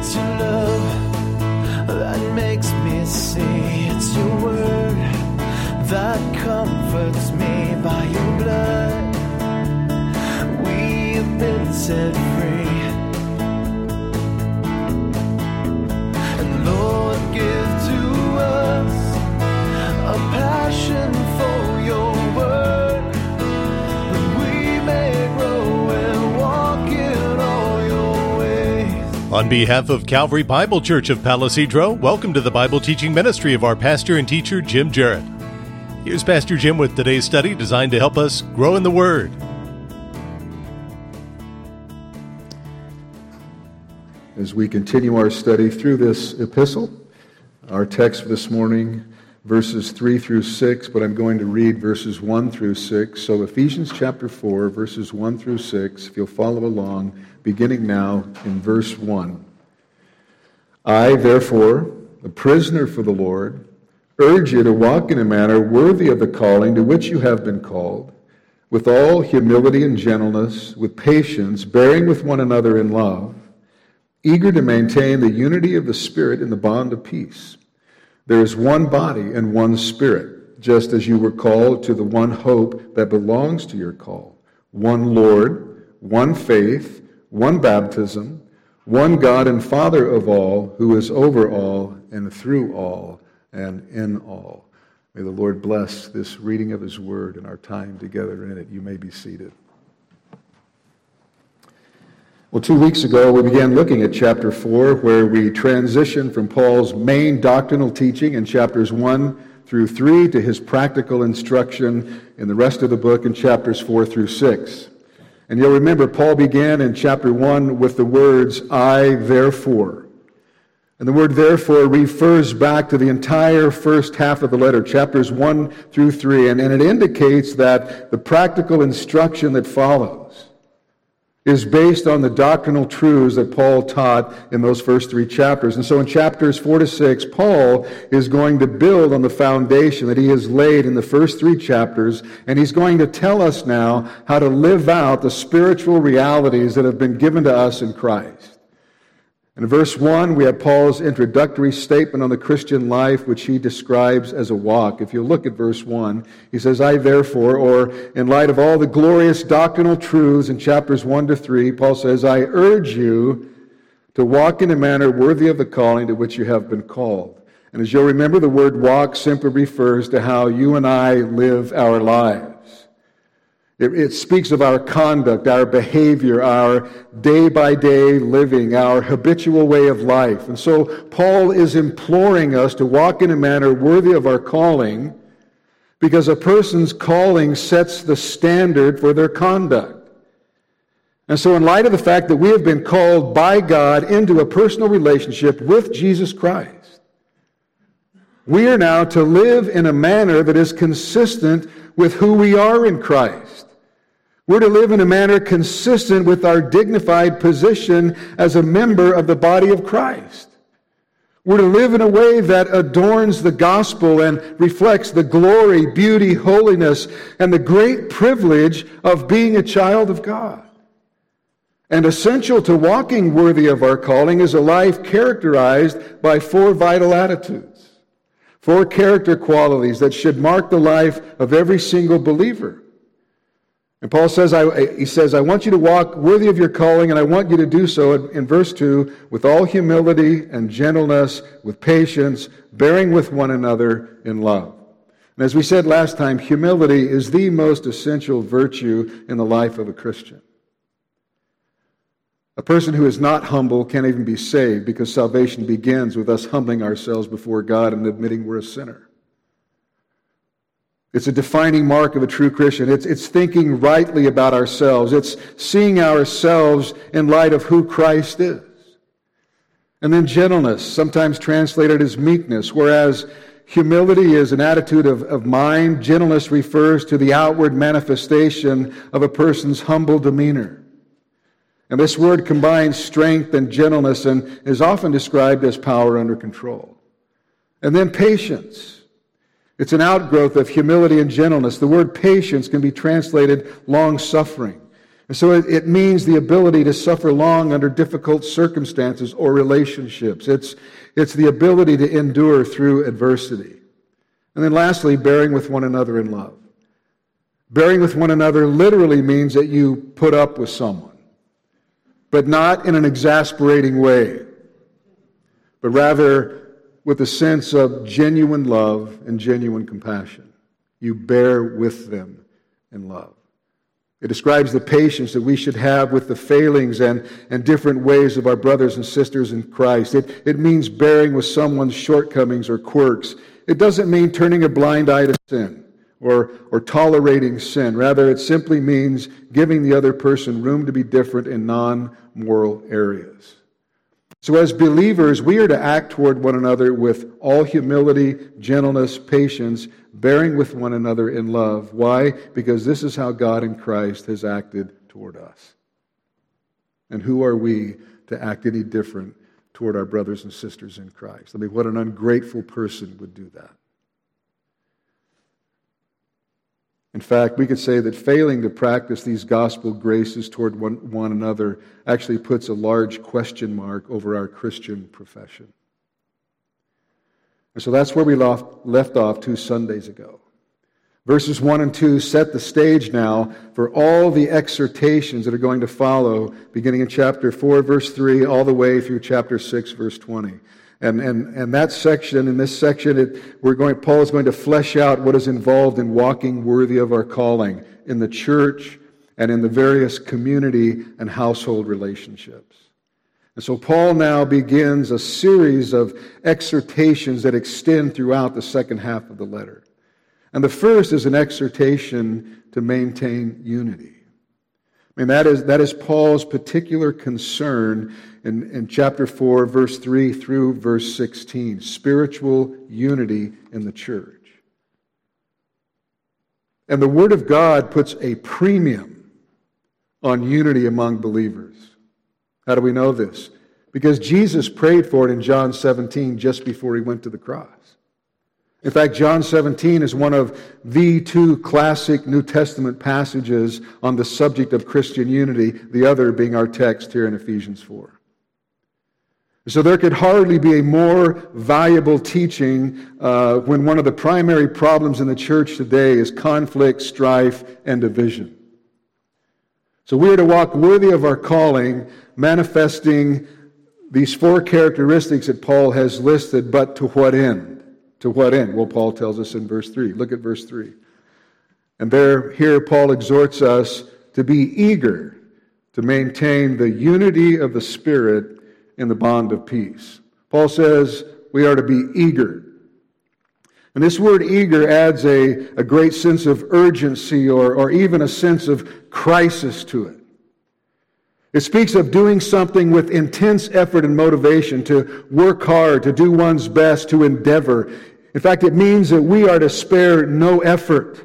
It's your love that makes me see. On behalf of Calvary Bible Church of Palisadro, welcome to the Bible teaching ministry of our pastor and teacher, Jim Jarrett. Here's Pastor Jim with today's study designed to help us grow in the Word. As we continue our study through this epistle, our text this morning, verses 3 through 6, but I'm going to read verses 1 through 6. So, Ephesians chapter 4, verses 1 through 6, if you'll follow along, beginning now in verse 1. I, therefore, a prisoner for the Lord, urge you to walk in a manner worthy of the calling to which you have been called, with all humility and gentleness, with patience, bearing with one another in love, eager to maintain the unity of the Spirit in the bond of peace. There is one body and one Spirit, just as you were called to the one hope that belongs to your call one Lord, one faith, one baptism, one God and Father of all, who is over all and through all and in all. May the Lord bless this reading of His Word and our time together in it. You may be seated. Well, two weeks ago, we began looking at chapter 4, where we transitioned from Paul's main doctrinal teaching in chapters 1 through 3 to his practical instruction in the rest of the book in chapters 4 through 6. And you'll remember, Paul began in chapter 1 with the words, I therefore. And the word therefore refers back to the entire first half of the letter, chapters 1 through 3, and, and it indicates that the practical instruction that follows is based on the doctrinal truths that Paul taught in those first three chapters. And so in chapters 4 to 6, Paul is going to build on the foundation that he has laid in the first three chapters, and he's going to tell us now how to live out the spiritual realities that have been given to us in Christ. In verse 1, we have Paul's introductory statement on the Christian life, which he describes as a walk. If you look at verse 1, he says, I therefore, or in light of all the glorious doctrinal truths in chapters 1 to 3, Paul says, I urge you to walk in a manner worthy of the calling to which you have been called. And as you'll remember, the word walk simply refers to how you and I live our lives. It, it, speaks of our conduct, our behavior, our day by day living, our habitual way of life. And so Paul is imploring us to walk in a manner worthy of our calling because a person's calling sets the standard for their conduct. And so, in light of the fact that we have been called by God into a personal relationship with Jesus Christ, we are now to live in a manner that is consistent with who we are in Christ. We're to live in a manner consistent with our dignified position as a member of the body of Christ. We're to live in a way that adorns the gospel and reflects the glory, beauty, holiness, and the great privilege of being a child of God. And essential to walking worthy of our calling is a life characterized by four vital attitudes, four character qualities that should mark the life of every single believer. And Paul says, I, he says, I want you to walk worthy of your calling, and I want you to do so in, in verse 2 with all humility and gentleness, with patience, bearing with one another in love. And as we said last time, humility is the most essential virtue in the life of a Christian. A person who is not humble can't even be saved because salvation begins with us humbling ourselves before God and admitting we're a sinner. It's a defining mark of a true Christian. It's, it's thinking rightly about ourselves. It's seeing ourselves in light of who Christ is. And then gentleness, sometimes translated as meekness, whereas humility is an attitude of, of mind. Gentleness refers to the outward manifestation of a person's humble demeanor. And this word combines strength and gentleness and is often described as power under control. And then patience. It's an outgrowth of humility and gentleness. The word patience can be translated long suffering. And so it, it, means the ability to suffer long under difficult circumstances or relationships. It's, it's the ability to endure through adversity. And then lastly, bearing with one another in love. Bearing with one another literally means that you put up with someone, but not in an exasperating way, but rather with a sense of genuine love and genuine compassion. You bear with them in love. It describes the patience that we should have with the failings and, and different ways of our brothers and sisters in Christ. It, it means bearing with someone's shortcomings or quirks. It doesn't mean turning a blind eye to sin or, or tolerating sin. Rather, it simply means giving the other person room to be different in non moral areas. So, as believers, we are to act toward one another with all humility, gentleness, patience, bearing with one another in love. Why? Because this is how God in Christ has acted toward us. And who are we to act any different toward our brothers and sisters in Christ? I mean, what an ungrateful person would do that. In fact, we could say that failing to practice these gospel graces toward one, one, another actually puts a large question mark over our Christian profession. And so that's where we left off two Sundays ago. Verses 1 and 2 set the stage now for all the exhortations that are going to follow, beginning in chapter 4, verse 3, all the way through chapter 6, verse 20. And, and, and that section, in this section, it, we're going, Paul is going to flesh out what is involved in walking worthy of our calling in the church and in the various community and household relationships. And so Paul now begins a series of exhortations that extend throughout the second half of the letter. And the first is an exhortation to maintain unity. I mean, that is, that is Paul's particular concern in, in chapter 4, verse 3 through verse 16 spiritual unity in the church. And the Word of God puts a premium on unity among believers. How do we know this? Because Jesus prayed for it in John 17 just before he went to the cross. In fact, John 17 is one of the two classic New Testament passages on the subject of Christian unity, the other being our text here in Ephesians 4. So there could hardly be a more valuable teaching uh, when one of the primary problems in the church today is conflict, strife, and division. So we are to walk worthy of our calling, manifesting these four characteristics that Paul has listed, but to what end? To what end? Well, Paul tells us in verse 3. Look at verse 3. And there, here, Paul exhorts us to be eager to maintain the unity of the Spirit in the bond of peace. Paul says we are to be eager. And this word eager adds a, a great sense of urgency or, or even a sense of crisis to it. It speaks of doing something with intense effort and motivation, to work hard, to do one's best, to endeavor. In fact, it means that we are to spare no effort.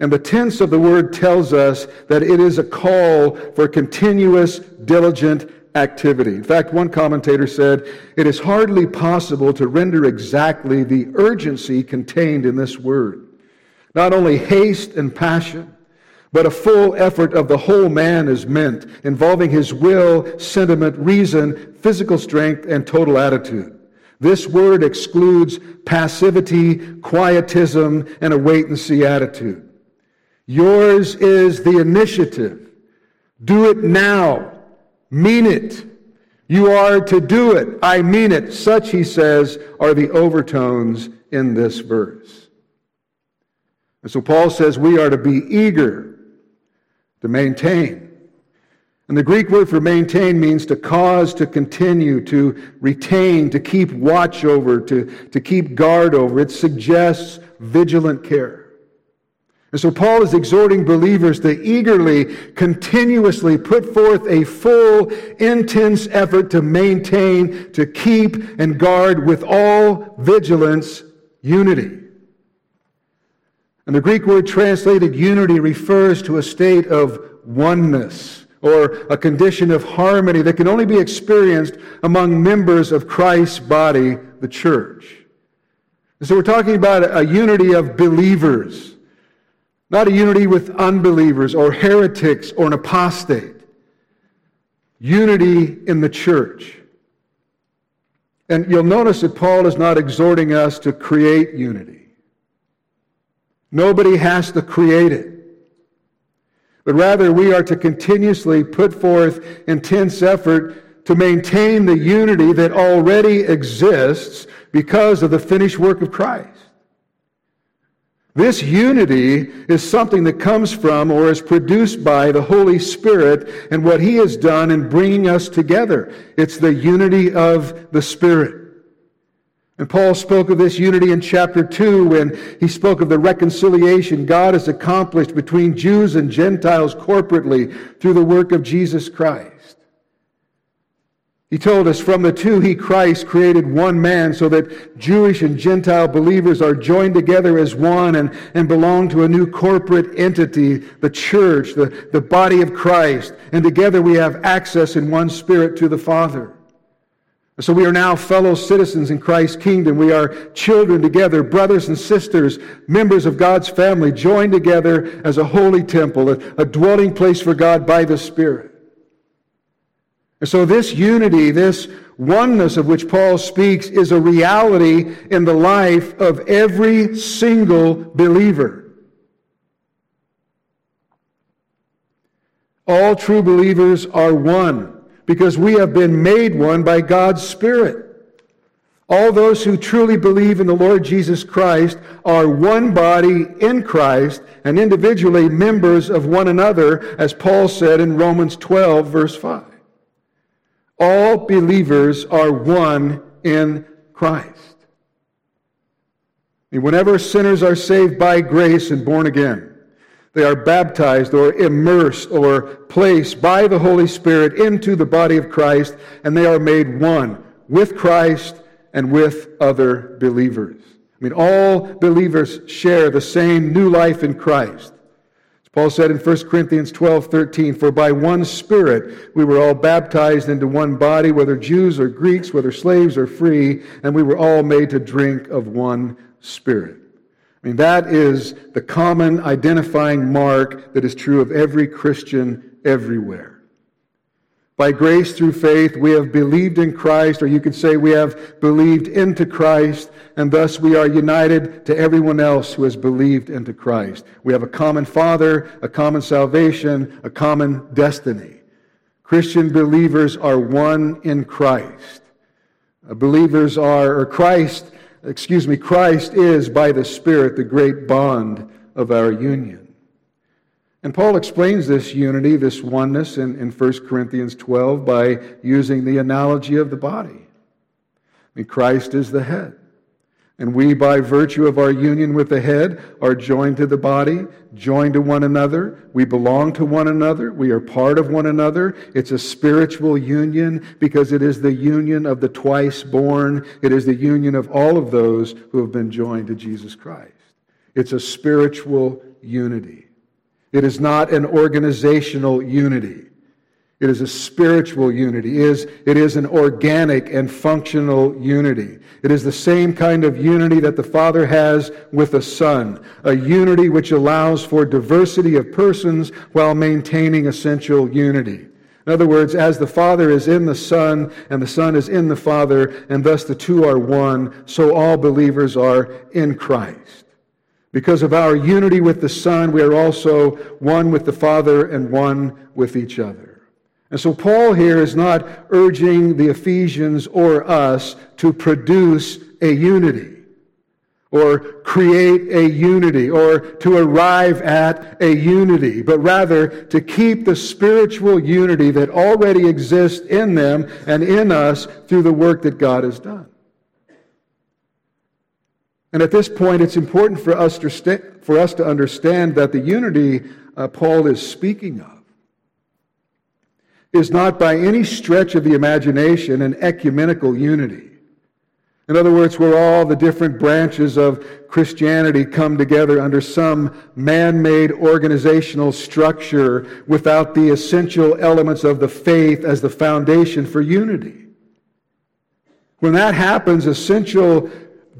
And the tense of the word tells us that it is a call for continuous, diligent activity. In fact, one commentator said, It is hardly possible to render exactly the urgency contained in this word. Not only haste and passion, but a full effort of the whole man is meant, involving his will, sentiment, reason, physical strength, and total attitude. This word excludes passivity, quietism, and a wait and see attitude. Yours is the initiative. Do it now. Mean it. You are to do it. I mean it. Such, he says, are the overtones in this verse. And so Paul says we are to be eager to maintain. And the Greek word for maintain means to cause to continue, to retain, to keep watch over, to, to keep guard over. It suggests vigilant care. And so Paul is exhorting believers to eagerly, continuously put forth a full, intense effort to maintain, to keep, and guard with all vigilance unity. And the Greek word translated unity refers to a state of oneness or a condition of harmony that can only be experienced among members of Christ's body, the church. And so we're talking about a unity of believers. Not a unity with unbelievers or heretics or an apostate. Unity in the church. And you'll notice that Paul is not exhorting us to create unity. Nobody has to create it. But rather, we are to continuously put forth intense effort to maintain the unity that already exists because of the finished work of Christ. This unity is something that comes from or is produced by the Holy Spirit and what He has done in bringing us together. It's the unity of the Spirit. And Paul spoke of this unity in chapter 2 when he spoke of the reconciliation God has accomplished between Jews and Gentiles corporately through the work of Jesus Christ. He told us from the two, he, Christ, created one man so that Jewish and Gentile believers are joined together as one and, and belong to a new corporate entity, the church, the, the body of Christ. And together we have access in one spirit to the Father. So we are now fellow citizens in Christ's kingdom. We are children together, brothers and sisters, members of God's family, joined together as a holy temple, a, a dwelling place for God by the Spirit. And so this unity, this oneness of which Paul speaks, is a reality in the life of every single believer. All true believers are one because we have been made one by God's Spirit. All those who truly believe in the Lord Jesus Christ are one body in Christ and individually members of one another, as Paul said in Romans 12, verse 5. All believers are one in Christ. And whenever sinners are saved by grace and born again, they are baptized or immersed or placed by the Holy Spirit into the body of Christ, and they are made one with Christ and with other believers. I mean, all believers share the same new life in Christ. Paul said in 1 Corinthians 12 13, For by one Spirit we were all baptized into one body, whether Jews or Greeks, whether slaves or free, and we were all made to drink of one Spirit. I mean, that is the common identifying mark that is true of every Christian everywhere. By grace through faith, we have believed in Christ, or you could say we have believed into Christ, and thus we are united to everyone else who has believed into Christ. We have a common Father, a common salvation, a common destiny. Christian believers are one in Christ. Uh, believers are, or Christ excuse me, Christ is by the Spirit the great bond of our union. And Paul explains this unity, this oneness in, in 1 Corinthians 12 by using the analogy of the body. I mean, Christ is the head. And we, by virtue of our union with the head, are joined to the body, joined to one another. We belong to one another. We are part of one another. It's a spiritual union because it is the union of the twice born. It is the union of all of those who have been joined to Jesus Christ. It's a spiritual unity. It is not an organizational unity. It is a spiritual unity. It is, it is an organic and functional unity. It is the same kind of unity that the Father has with the Son, a unity which allows for diversity of persons while maintaining essential unity. In other words, as the Father is in the Son and the Son is in the Father, and thus the two are one, so all believers are in Christ. Because of our unity with the Son, we are also one with the Father and one with each other. And so Paul here is not urging the Ephesians or us to produce a unity or create a unity or to arrive at a unity, but rather to keep the spiritual unity that already exists in them and in us through the work that God has done. And at this point, it's important for us to, for us to understand that the unity uh, Paul is speaking of is not by any stretch of the imagination an ecumenical unity. In other words, where all the different branches of Christianity come together under some man made organizational structure without the essential elements of the faith as the foundation for unity. When that happens, essential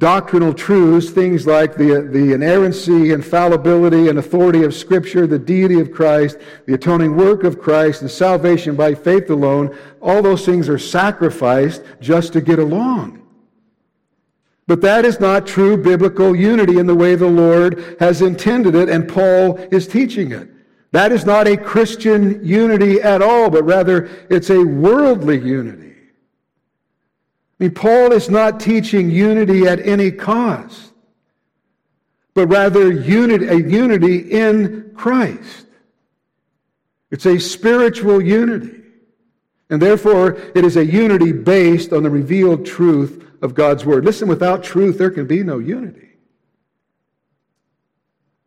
doctrinal truths, things like the, the inerrancy, infallibility, and authority of Scripture, the deity of Christ, the atoning work of Christ, and salvation by faith alone, all those things are sacrificed just to get along. But that is not true biblical unity in the way the Lord has intended it, and Paul is teaching it. That is not a Christian unity at all, but rather it's a worldly unity. I mean, Paul is not teaching unity at any cost, but rather unity, a unity in Christ. It's a spiritual unity. And therefore, it is a unity based on the revealed truth of God's Word. Listen, without truth, there can be no unity.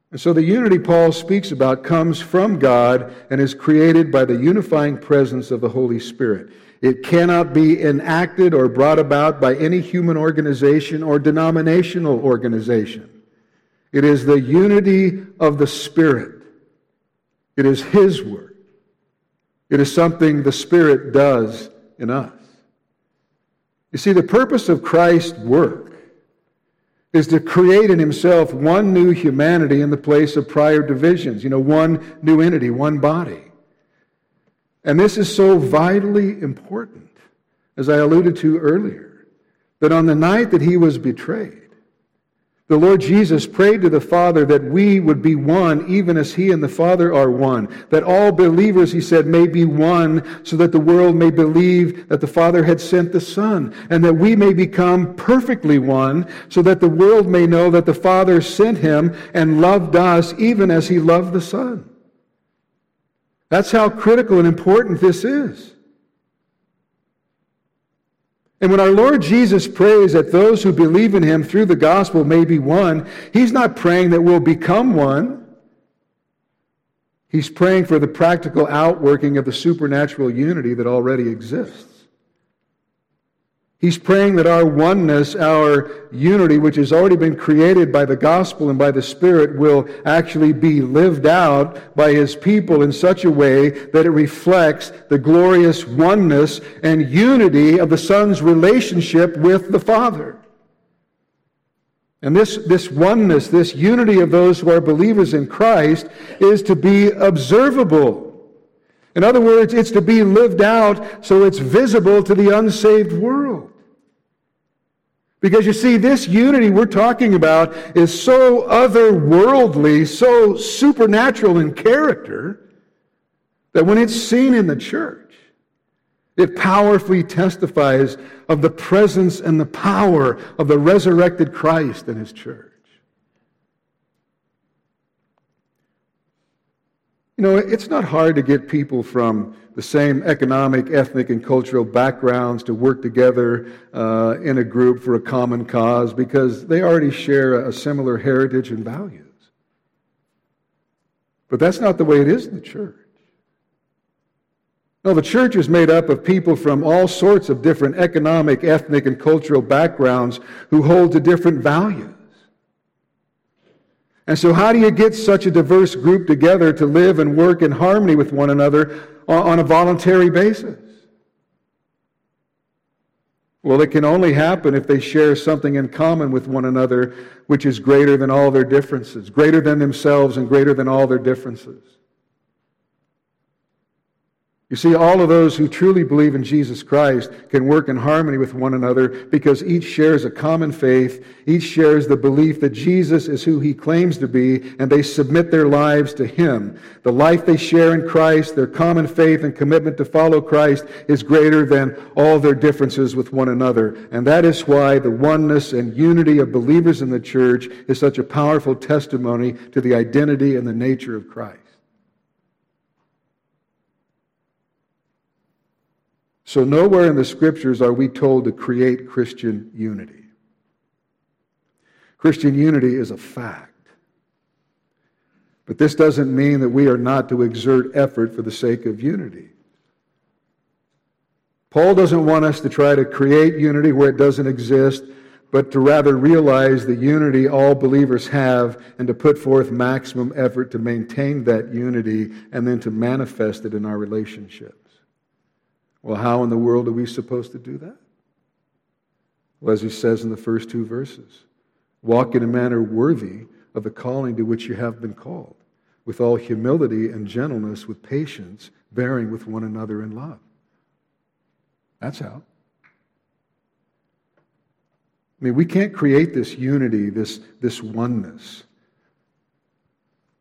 And so the unity Paul speaks about comes from God and is created by the unifying presence of the Holy Spirit. It cannot be enacted or brought about by any human organization or denominational organization. It is the unity of the Spirit. It is His work. It is something the Spirit does in us. You see, the purpose of Christ's work is to create in Himself one new humanity in the place of prior divisions. You know, one new entity, one body. And this is so vitally important, as I alluded to earlier, that on the night that he was betrayed, the Lord Jesus prayed to the Father that we would be one, even as He and the Father are one. That all believers, He said, may be one, so that the world may believe that the Father had sent the Son. And that we may become perfectly one, so that the world may know that the Father sent Him and loved us, even as He loved the Son. That's how critical and important this is. And when our Lord Jesus prays that those who believe in him through the gospel may be one, he's not praying that we'll become one. He's praying for the practical outworking of the supernatural unity that already exists. He's praying that our oneness, our unity, which has already been created by the gospel and by the Spirit, will actually be lived out by His people in such a way that it reflects the glorious oneness and unity of the Son's relationship with the Father. And this, this oneness, this unity of those who are believers in Christ, is to be observable. In other words, it's to be lived out so it's visible to the unsaved world. Because you see, this unity we're talking about is so otherworldly, so supernatural in character, that when it's seen in the church, it powerfully testifies of the presence and the power of the resurrected Christ in his church. You know, it's not hard to get people from the same economic, ethnic, and cultural backgrounds to work together uh, in a group for a common cause because they already share a similar heritage and values. But that's not the way it is in the church. No, the church is made up of people from all sorts of different economic, ethnic, and cultural backgrounds who hold to different values. And so, how do you get such a diverse group together to live and work in harmony with one another on a voluntary basis? Well, it can only happen if they share something in common with one another, which is greater than all their differences, greater than themselves, and greater than all their differences. You see, all of those who truly believe in Jesus Christ can work in harmony with one another because each shares a common faith. Each shares the belief that Jesus is who he claims to be, and they submit their lives to him. The life they share in Christ, their common faith and commitment to follow Christ, is greater than all their differences with one another. And that is why the oneness and unity of believers in the church is such a powerful testimony to the identity and the nature of Christ. So, nowhere in the scriptures are we told to create Christian unity. Christian unity is a fact. But this doesn't mean that we are not to exert effort for the sake of unity. Paul doesn't want us to try to create unity where it doesn't exist, but to rather realize the unity all believers have and to put forth maximum effort to maintain that unity and then to manifest it in our relationships. Well, how in the world are we supposed to do that? Well, as he says in the first two verses, walk in a manner worthy of the calling to which you have been called, with all humility and gentleness, with patience, bearing with one another in love. That's how. I mean, we can't create this unity, this, this oneness.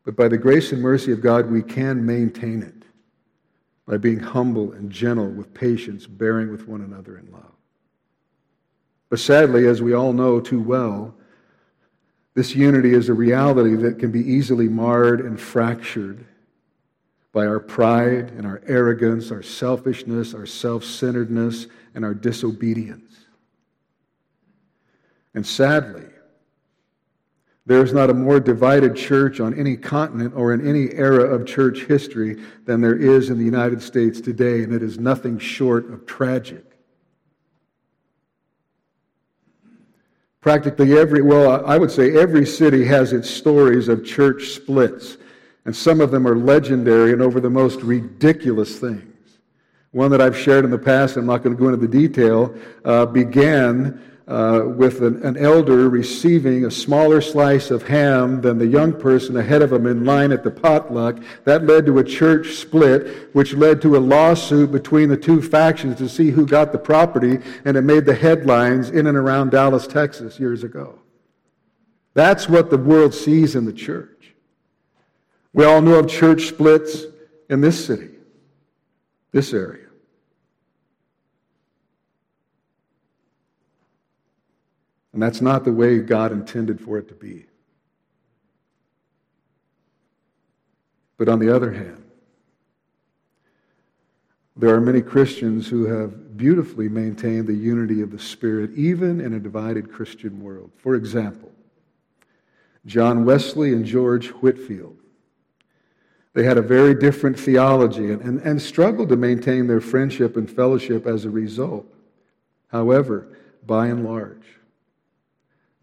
But by the grace and mercy of God, we can maintain it by being humble and gentle with patience, bearing with one another in love. But sadly, as we all know too well, this unity is a reality that can be easily marred and fractured by our pride and our arrogance, our selfishness, our self centeredness, and our disobedience. And sadly, there is not a more divided church on any continent or in any era of church history than there is in the United States today, and it is nothing short of tragic. Practically every, well, I would say every city has its stories of church splits, and some of them are legendary and over the most ridiculous things. One that I've shared in the past, I'm not going to go into the detail, uh, began uh, with an, an, elder receiving a smaller slice of ham than the young person ahead of him in line at the potluck. That led to a church split, which led to a lawsuit between the two factions to see who got the property, and it made the headlines in and around Dallas, Texas years ago. That's what the world sees in the church. We all know of church splits in this city, this area. And that's not the way God intended for it to be. But on the other hand, there are many Christians who have beautifully maintained the unity of the Spirit, even in a divided Christian world. For example, John Wesley and George Whitefield. They had a very different theology and, and, and struggled to maintain their friendship and fellowship as a result. However, by and large,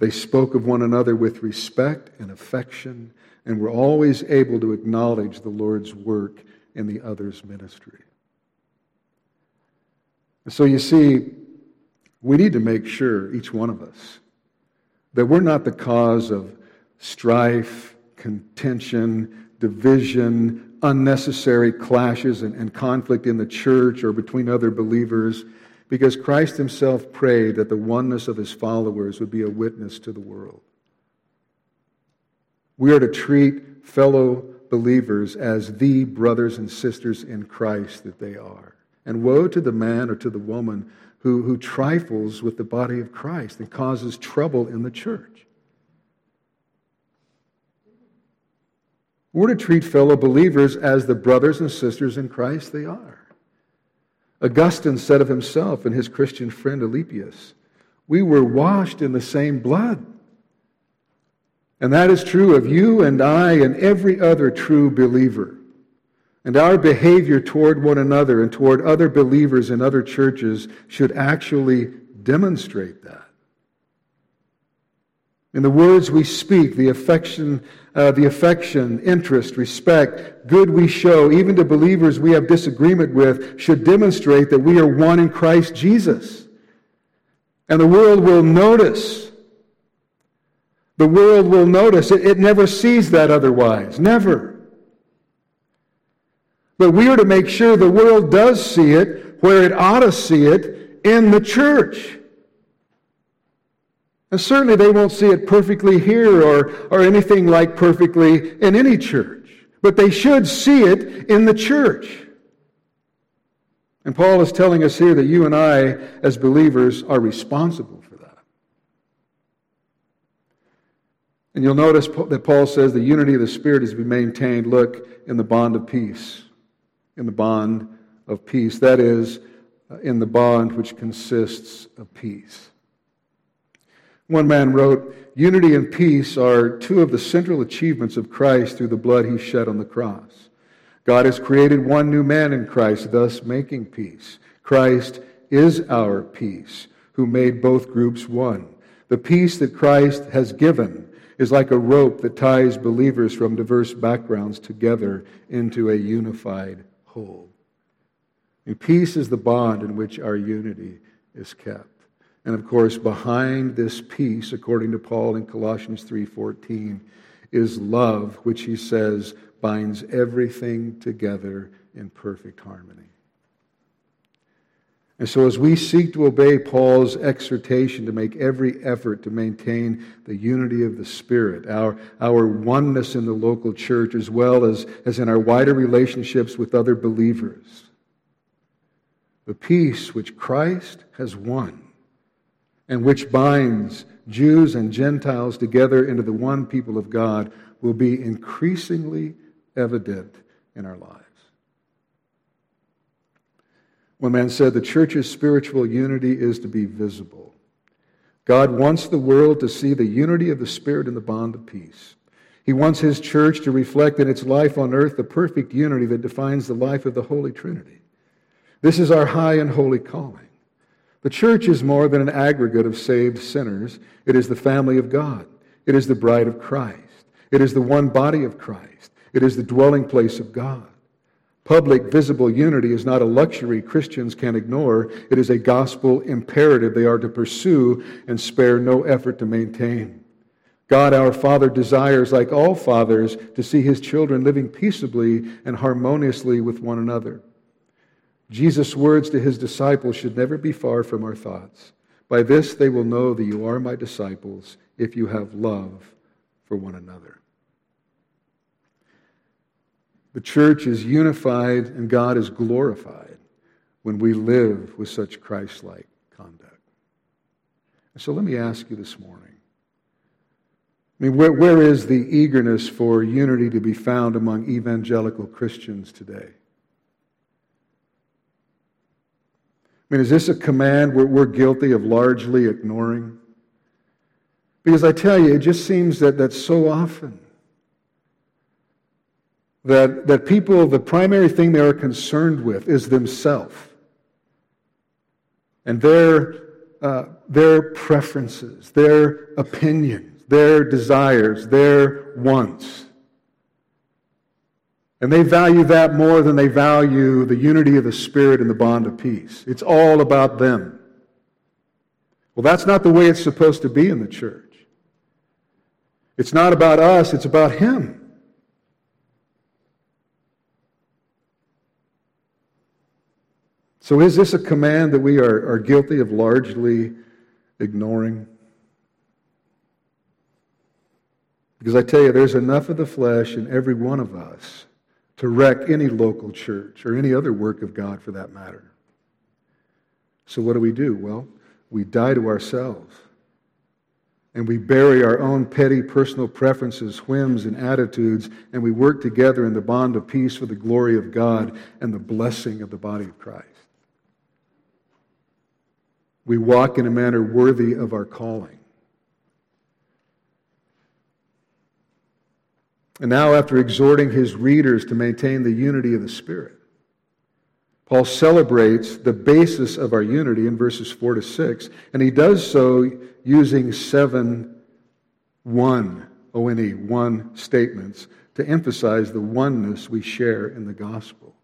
they spoke of one another with respect and affection and were always able to acknowledge the Lord's work in the other's ministry. So you see, we need to make sure, each one of us, that we're not the cause of strife, contention, division, unnecessary clashes and, and conflict in the church or between other believers because Christ himself prayed that the oneness of his followers would be a witness to the world. We are to treat fellow believers as the brothers and sisters in Christ that they are. And woe to the man or to the woman who, who trifles with the body of Christ and causes trouble in the church. We're to treat fellow believers as the brothers and sisters in Christ they are. Augustine said of himself and his Christian friend Alypius, We were washed in the same blood. And that is true of you and I and every other true believer. And our behavior toward one another and toward other believers in other churches should actually demonstrate that. In the words we speak, the affection, uh, the affection, interest, respect, good we show, even to believers we have disagreement with, should demonstrate that we are one in Christ Jesus. And the world will notice. The world will notice. It, it never sees that otherwise. Never. But we are to make sure the world does see it where it ought to see it in the church. And certainly they won't see it perfectly here or, or anything like perfectly in any church. But they should see it in the church. And Paul is telling us here that you and I, as believers, are responsible for that. And you'll notice that Paul says the unity of the Spirit is to be maintained, look, in the bond of peace. In the bond of peace. That is, uh, in the bond which consists of peace. One man wrote, Unity and peace are two of the central achievements of Christ through the blood he shed on the cross. God has created one new man in Christ, thus making peace. Christ is our peace, who made both groups one. The peace that Christ has given is like a rope that ties believers from diverse backgrounds together into a unified whole. And peace is the bond in which our unity is kept. And of course, behind this peace, according to Paul in Colossians 3:14, is love, which he says binds everything together in perfect harmony. And so, as we seek to obey Paul's exhortation to make every effort to maintain the unity of the Spirit, our, our oneness in the local church, as well as, as in our wider relationships with other believers, the peace which Christ has won and which binds Jews and Gentiles together into the one people of God will be increasingly evident in our lives. One man said the church's spiritual unity is to be visible. God wants the world to see the unity of the Spirit in the bond of peace. He wants his church to reflect in its life on earth the perfect unity that defines the life of the Holy Trinity. This is our high and holy calling. The church is more than an aggregate of saved sinners. It is the family of God. It is the bride of Christ. It is the one body of Christ. It is the dwelling place of God. Public, visible unity is not a luxury Christians can ignore. It is a gospel imperative they are to pursue and spare no effort to maintain. God, our Father, desires, like all fathers, to see his children living peaceably and harmoniously with one another. Jesus' words to his disciples should never be far from our thoughts. By this they will know that you are my disciples if you have love for one another. The church is unified and God is glorified when we live with such Christ like conduct. So let me ask you this morning I mean, where, where is the eagerness for unity to be found among evangelical Christians today? Mean, is this a command we're, we're guilty of largely ignoring? Because I tell you, it just seems that, that so often that, that people, the primary thing they are concerned with is themselves and their, uh, their preferences, their opinions, their desires, their wants. And they value that more than they value the unity of the Spirit and the bond of peace. It's all about them. Well, that's not the way it's supposed to be in the church. It's not about us, it's about Him. So, is this a command that we are, are guilty of largely ignoring? Because I tell you, there's enough of the flesh in every one of us to wreck any local church or any other work of God for that matter. So, what do we do? Well, we die to ourselves and we bury our own petty personal preferences, whims, and attitudes, and we work together in the bond of peace for the glory of God and the blessing of the body of Christ. We walk in a manner worthy of our calling. And now, after exhorting his readers to maintain the unity of the Spirit, Paul celebrates the basis of our unity in verses 4 to 6, and he does so using seven one, O-N-E, one statements to emphasize the oneness we share in the gospel.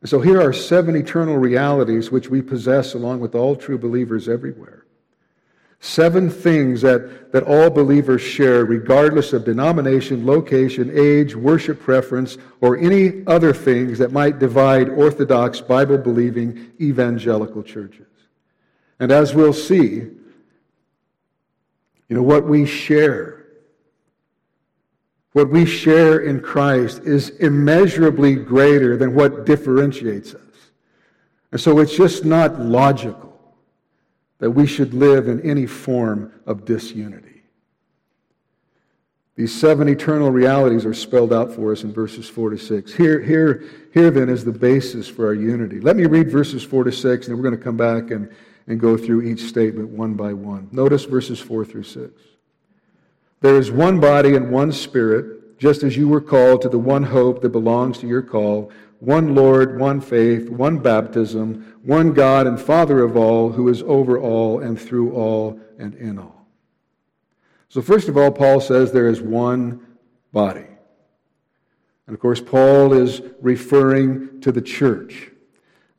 And so here are seven eternal realities which we possess along with all true believers everywhere. Seven things that, that all believers share, regardless of denomination, location, age, worship preference, or any other things that might divide Orthodox, Bible believing evangelical churches. And as we'll see, you know, what we share, what we share in Christ is immeasurably greater than what differentiates us. And so it's just not logical that we should live in any form of disunity. These seven eternal realities are spelled out for us in verses 4 to 6. Here, here, here then is the basis for our unity. Let me read verses 4 to 6, and then we're going to come back and, and go through each statement one by one. Notice verses 4 through 6. There is one body and one spirit, just as you were called to the one hope that belongs to your call one Lord, one faith, one baptism, one God and Father of all, who is over all and through all and in all. So, first of all, Paul says there is one body. And of course, Paul is referring to the church.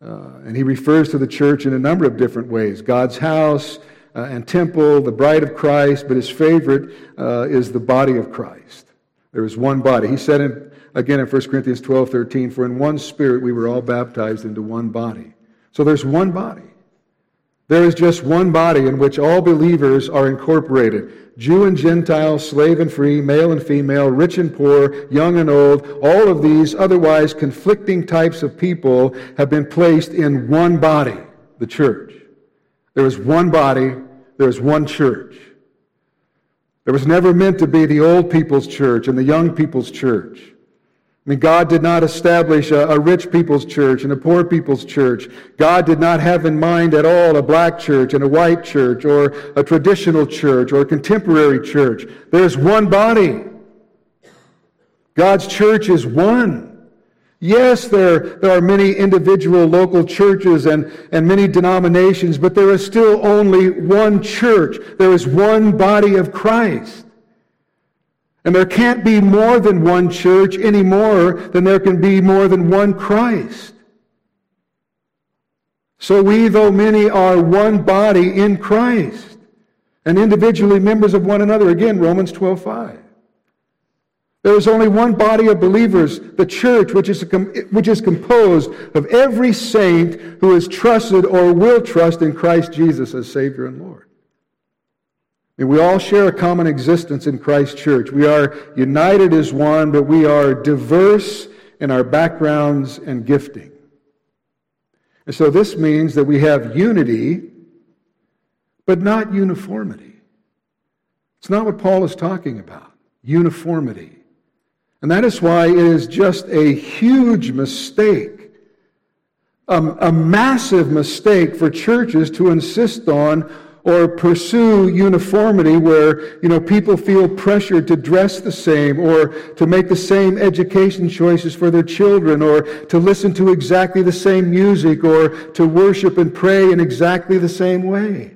Uh, and he refers to the church in a number of different ways God's house uh, and temple, the bride of Christ, but his favorite uh, is the body of Christ. There is one body. He said in, again in 1 Corinthians 12 13, For in one spirit we were all baptized into one body. So there's one body. There is just one body in which all believers are incorporated Jew and Gentile, slave and free, male and female, rich and poor, young and old. All of these otherwise conflicting types of people have been placed in one body, the church. There is one body, there is one church. There was never meant to be the old people's church and the young people's church. I mean, God did not establish a, a, rich people's church and a poor people's church. God did not have in mind at all a black church and a white church or a traditional church or a contemporary church. There's one body. God's church is one. Yes, there, there are many individual local churches and, and many denominations, but there is still only one church. There is one body of Christ. And there can't be more than one church any more than there can be more than one Christ. So we, though many, are one body in Christ and individually members of one another. Again, Romans 12 5. There is only one body of believers, the church, which is, which is composed of every saint who has trusted or will trust in Christ Jesus as Savior and Lord. And we all share a common existence in Christ Church. We are united as one, but we are diverse in our backgrounds and gifting. And so this means that we have unity, but not uniformity. It's not what Paul is talking about uniformity. And that is why it is just a huge mistake, a, a massive mistake for churches to insist on or pursue uniformity where you know people feel pressured to dress the same or to make the same education choices for their children or to listen to exactly the same music or to worship and pray in exactly the same way.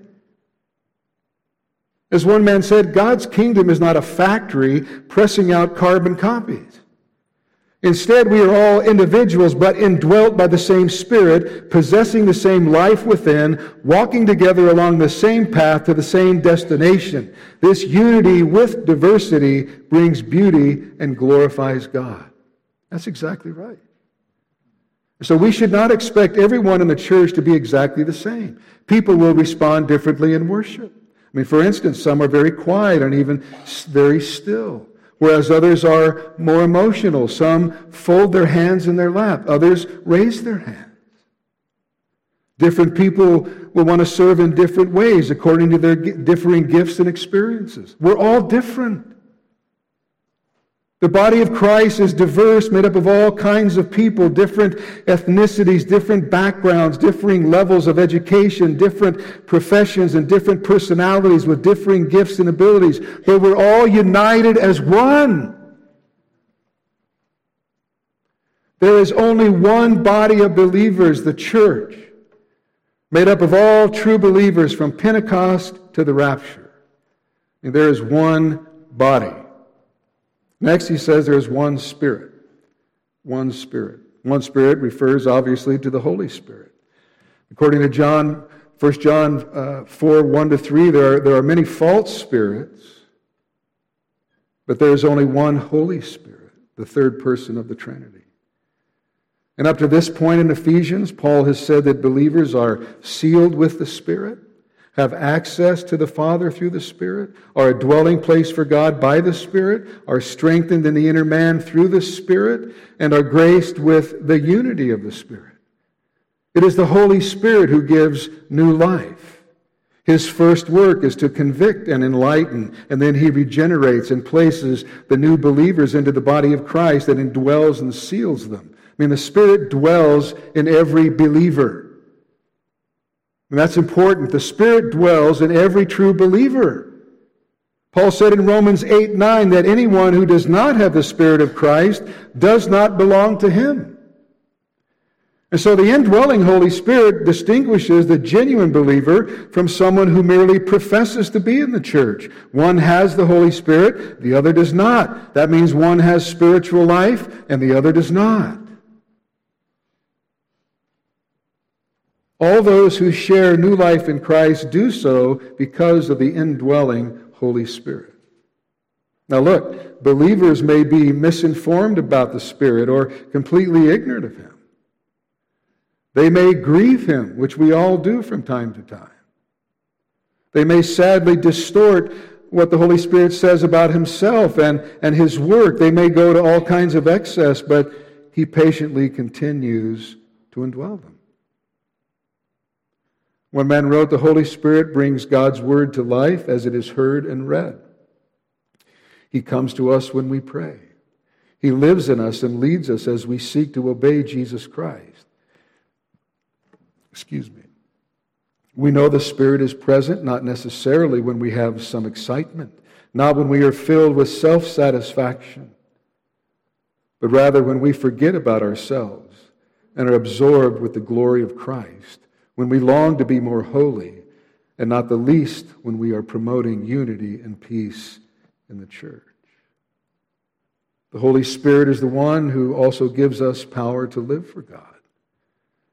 As one man said god's kingdom is not a factory pressing out carbon copies Instead, we are all individuals, but indwelt by the same Spirit, possessing the same life within, walking together along the same path to the same destination. This unity with diversity brings beauty and glorifies God. That's exactly right. So we should not expect everyone in the church to be exactly the same. People will respond differently in worship. I mean, for instance, some are very quiet and even very still whereas others are more emotional. Some fold their hands in their lap, others raise their hands. Different people will want to serve in different ways according to their differing gifts and experiences. We're all different. The body of Christ is diverse, made up of all kinds of people, different ethnicities, different backgrounds, differing levels of education, different professions, and different personalities with differing gifts and abilities. But we're all united as one. There is only one body of believers, the church, made up of all true believers from Pentecost to the rapture. And there is one body. Next, he says there's one Spirit. One Spirit. One Spirit refers obviously to the Holy Spirit. According to John, 1 John uh, 4 1 to 3, there are, there are many false spirits, but there is only one Holy Spirit, the third person of the Trinity. And up to this point in Ephesians, Paul has said that believers are sealed with the Spirit have access to the Father through the Spirit, are a dwelling place for God by the Spirit, are strengthened in the inner man through the Spirit, and are graced with the unity of the Spirit. It is the Holy Spirit who gives new life. His first work is to convict and enlighten, and then he regenerates and places the new believers into the body of Christ and indwells and seals them. I mean, the Spirit dwells in every believer. And that's important. The Spirit dwells in every true believer. Paul said in Romans 8 9 that anyone who does not have the Spirit of Christ does not belong to him. And so the indwelling Holy Spirit distinguishes the genuine believer from someone who merely professes to be in the church. One has the Holy Spirit, the other does not. That means one has spiritual life and the other does not. All those who share new life in Christ do so because of the indwelling Holy Spirit. Now, look, believers may be misinformed about the Spirit or completely ignorant of Him. They may grieve Him, which we all do from time to time. They may sadly distort what the Holy Spirit says about Himself and, and His work. They may go to all kinds of excess, but He patiently continues to indwell them. One man wrote, The Holy Spirit brings God's Word to life as it is heard and read. He comes to us when we pray. He lives in us and leads us as we seek to obey Jesus Christ. Excuse me. We know the Spirit is present, not necessarily when we have some excitement, not when we are filled with self satisfaction, but rather when we forget about ourselves and are absorbed with the glory of Christ, when we long to be more holy, and not the least when we are promoting unity and peace in the church. The Holy Spirit is the one who also gives us power to live for God.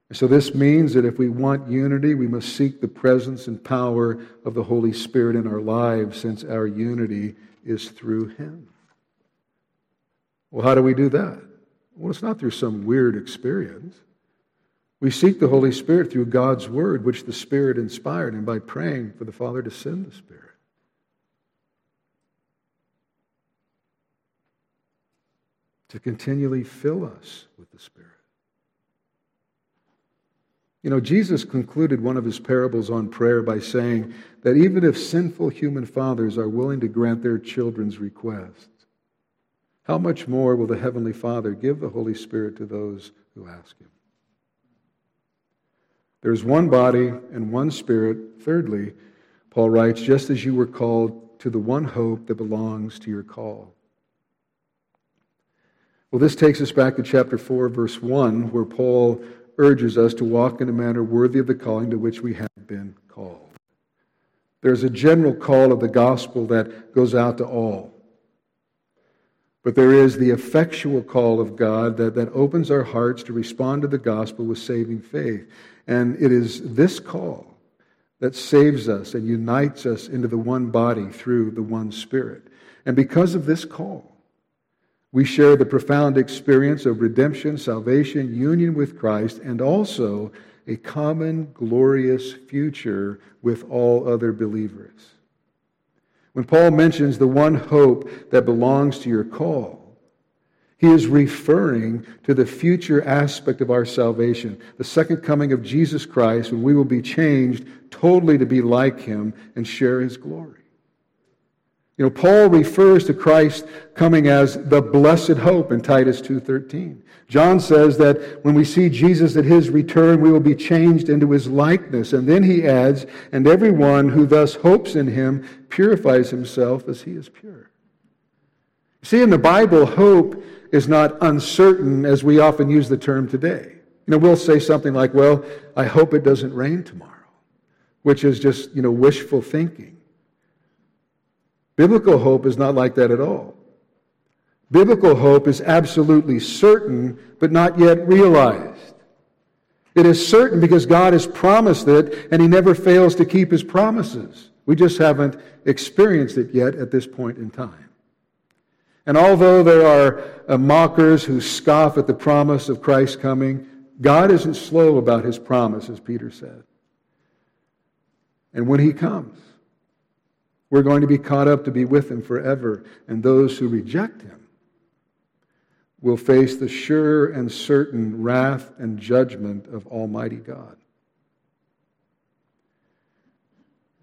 And so this means that if we want unity, we must seek the presence and power of the Holy Spirit in our lives, since our unity is through Him. Well, how do we do that? Well, it's not through some weird experience. We seek the Holy Spirit through God's Word, which the Spirit inspired, and by praying for the Father to send the Spirit. to continually fill us with the Spirit. You know, Jesus concluded one of his parables on prayer by saying that even if sinful human fathers are willing to grant their children's requests, how much more will the Heavenly Father give the Holy Spirit to those who ask Him? There's one body and one Spirit. Thirdly, Paul writes, just as you were called to the one hope that belongs to your call. Well, this takes us back to chapter 4, verse 1, where Paul urges us to walk in a manner worthy of the calling to which we have been called. There's a general call of the gospel that goes out to all. But there is the effectual call of God that, that opens our hearts to respond to the gospel with saving faith. And it is this call that saves us and unites us into the one body through the one Spirit. And because of this call, we share the profound experience of redemption, salvation, union with Christ, and also a common glorious future with all other believers. When Paul mentions the one hope that belongs to your call, he is referring to the future aspect of our salvation, the second coming of Jesus Christ, when we will be changed totally to be like him and share his glory. You know, Paul refers to Christ coming as the blessed hope in Titus 2:13. John says that when we see Jesus at his return, we will be changed into his likeness. And then he adds, and everyone who thus hopes in him purifies himself as he is pure. See, in the Bible, hope is not uncertain as we often use the term today. You know, we'll say something like, well, I hope it doesn't rain tomorrow, which is just, you know, wishful thinking. Biblical hope is not like that at all. Biblical hope is absolutely certain, but not yet realized. It is certain because God has promised it, and He never fails to keep His promises. We just haven't experienced it yet at this point in time. And although there are uh, mockers who scoff at the promise of Christ's coming, God isn't slow about His promise, as Peter said. And when He comes, we're going to be caught up to be with him forever. And those who reject him will face the sure and certain wrath and judgment of Almighty God.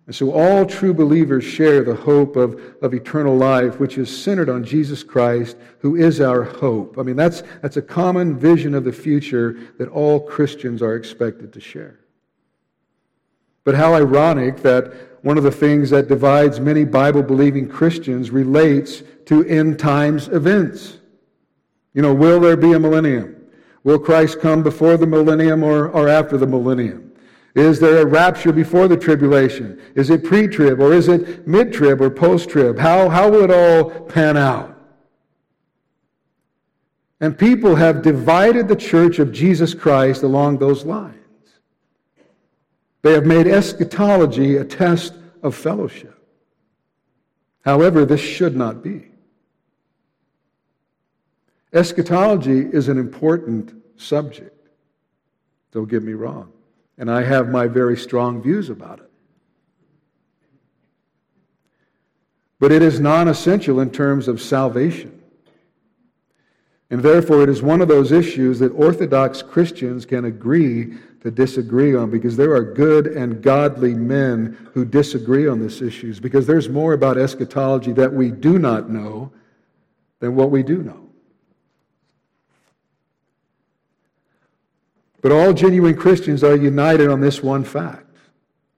And so all true believers share the hope of, of eternal life, which is centered on Jesus Christ, who is our hope. I mean, that's, that's a common vision of the future that all Christians are expected to share. But how ironic that one of the things that divides many Bible believing Christians relates to end times events. You know, will there be a millennium? Will Christ come before the millennium or, or after the millennium? Is there a rapture before the tribulation? Is it pre trib or is it mid trib or post trib? How, how will it all pan out? And people have divided the church of Jesus Christ along those lines. They have made eschatology a test of fellowship. However, this should not be. Eschatology is an important subject. Don't get me wrong. And I have my very strong views about it. But it is non essential in terms of salvation. And therefore, it is one of those issues that Orthodox Christians can agree to disagree on because there are good and godly men who disagree on these issues because there's more about eschatology that we do not know than what we do know. But all genuine Christians are united on this one fact.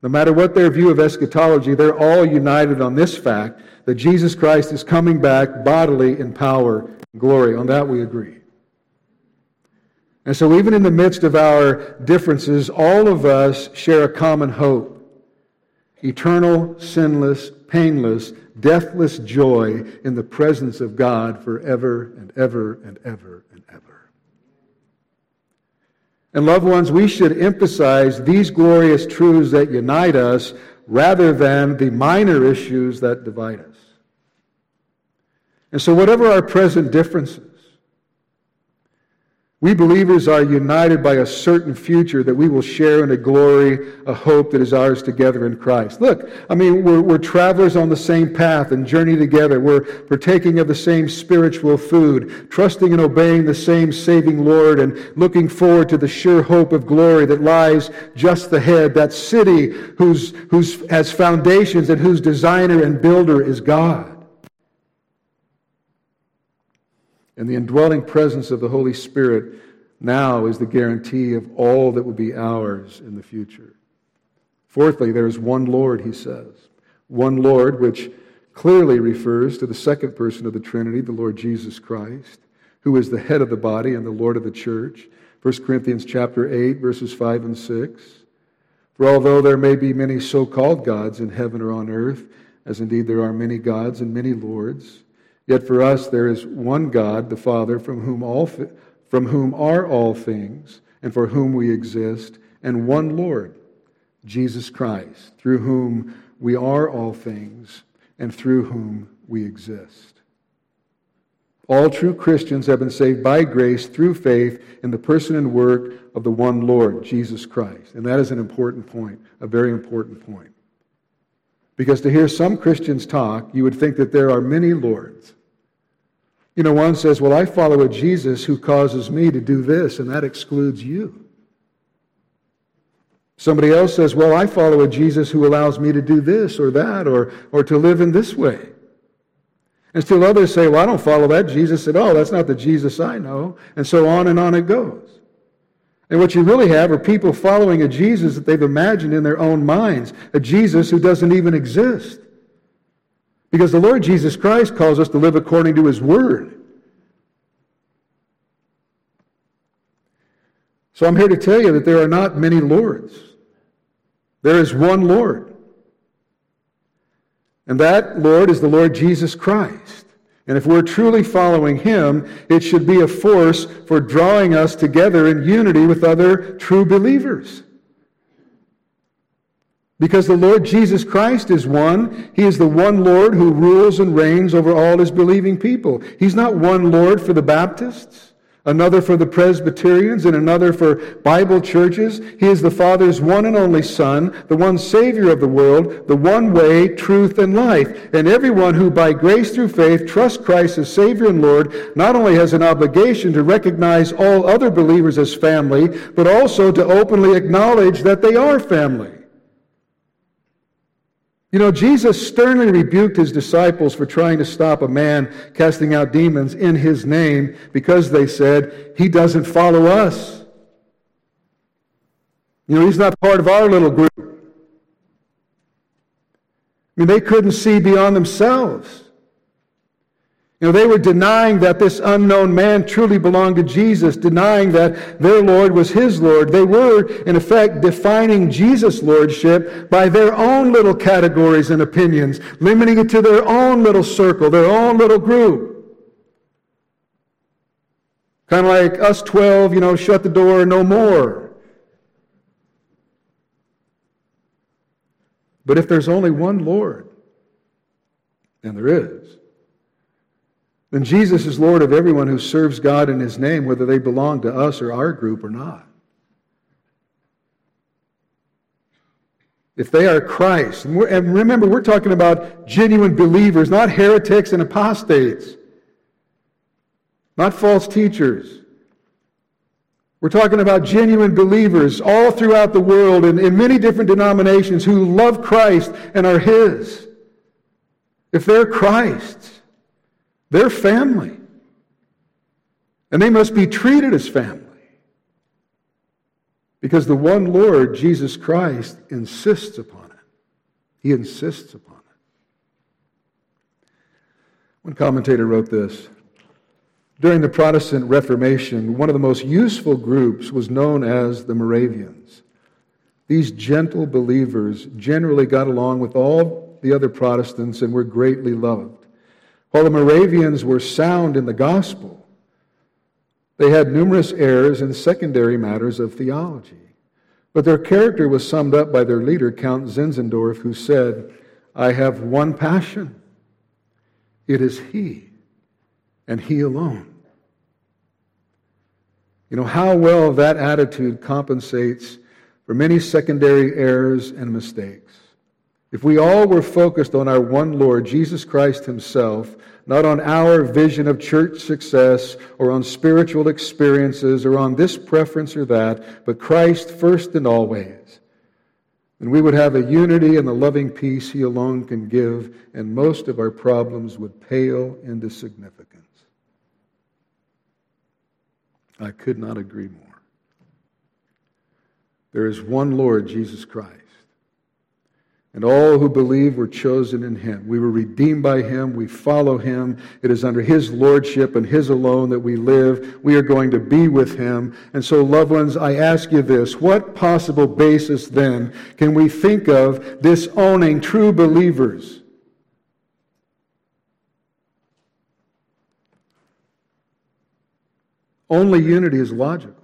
No matter what their view of eschatology, they're all united on this fact that Jesus Christ is coming back bodily in power and glory. On that we agree. And so, even in the midst of our differences, all of us share a common hope eternal, sinless, painless, deathless joy in the presence of God forever and ever and ever. And, loved ones, we should emphasize these glorious truths that unite us rather than the minor issues that divide us. And so, whatever our present differences, we believers are united by a certain future that we will share in a glory, a hope that is ours together in Christ. Look, I mean, we're, we're, travelers on the same path and journey together. We're partaking of the same spiritual food, trusting and obeying the same saving Lord, and looking forward to the sure hope of glory that lies just ahead, that city whose, whose has foundations and whose designer and builder is God. And the indwelling presence of the Holy Spirit now is the guarantee of all that will be ours in the future. Fourthly, there is one Lord, he says. One Lord, which clearly refers to the second person of the Trinity, the Lord Jesus Christ, who is the head of the body and the Lord of the church. 1 Corinthians chapter 8, verses 5 and 6. For although there may be many so called gods in heaven or on earth, as indeed there are many gods and many lords, Yet for us there is one God, the Father, from whom, all, from whom are all things, and for whom we exist, and one Lord, Jesus Christ, through whom we are all things, and through whom we exist. All true Christians have been saved by grace through faith in the person and work of the one Lord, Jesus Christ. And that is an important point, a very important point. Because to hear some Christians talk, you would think that there are many lords. You know, one says, Well, I follow a Jesus who causes me to do this, and that excludes you. Somebody else says, Well, I follow a Jesus who allows me to do this or that or, or to live in this way. And still others say, Well, I don't follow that Jesus at all. That's not the Jesus I know. And so on and on it goes. And what you really have are people following a Jesus that they've imagined in their own minds, a Jesus who doesn't even exist. Because the Lord Jesus Christ calls us to live according to his word. So I'm here to tell you that there are not many lords. There is one Lord. And that Lord is the Lord Jesus Christ. And if we're truly following him, it should be a force for drawing us together in unity with other true believers. Because the Lord Jesus Christ is one. He is the one Lord who rules and reigns over all his believing people. He's not one Lord for the Baptists another for the Presbyterians, and another for Bible churches. He is the Father's one and only Son, the one Savior of the world, the one way, truth, and life. And everyone who by grace through faith trusts Christ as Savior and Lord not only has an obligation to recognize all other believers as family, but also to openly acknowledge that they are family. You know, Jesus sternly rebuked his disciples for trying to stop a man casting out demons in his name because they said, he doesn't follow us. You know, he's not part of our little group. I mean, they couldn't see beyond themselves. You know, they were denying that this unknown man truly belonged to Jesus, denying that their Lord was his Lord. They were, in effect, defining Jesus' lordship by their own little categories and opinions, limiting it to their own little circle, their own little group. Kind of like us 12, you know, shut the door, no more. But if there's only one Lord, and there is, then Jesus is Lord of everyone who serves God in his name, whether they belong to us or our group or not. If they are Christ, and, and remember, we're talking about genuine believers, not heretics and apostates, not false teachers. We're talking about genuine believers all throughout the world and in many different denominations who love Christ and are His. If they're Christ's, they're family. And they must be treated as family. Because the one Lord, Jesus Christ, insists upon it. He insists upon it. One commentator wrote this During the Protestant Reformation, one of the most useful groups was known as the Moravians. These gentle believers generally got along with all the other Protestants and were greatly loved. While the Moravians were sound in the gospel, they had numerous errors in secondary matters of theology. But their character was summed up by their leader, Count Zinzendorf, who said, I have one passion. It is He, and He alone. You know, how well that attitude compensates for many secondary errors and mistakes. If we all were focused on our one Lord, Jesus Christ Himself, not on our vision of church success or on spiritual experiences or on this preference or that, but Christ first and always, then we would have a unity and the loving peace He alone can give, and most of our problems would pale into significance. I could not agree more. There is one Lord, Jesus Christ. And all who believe were chosen in him. We were redeemed by him. We follow him. It is under his lordship and his alone that we live. We are going to be with him. And so, loved ones, I ask you this what possible basis then can we think of disowning true believers? Only unity is logical.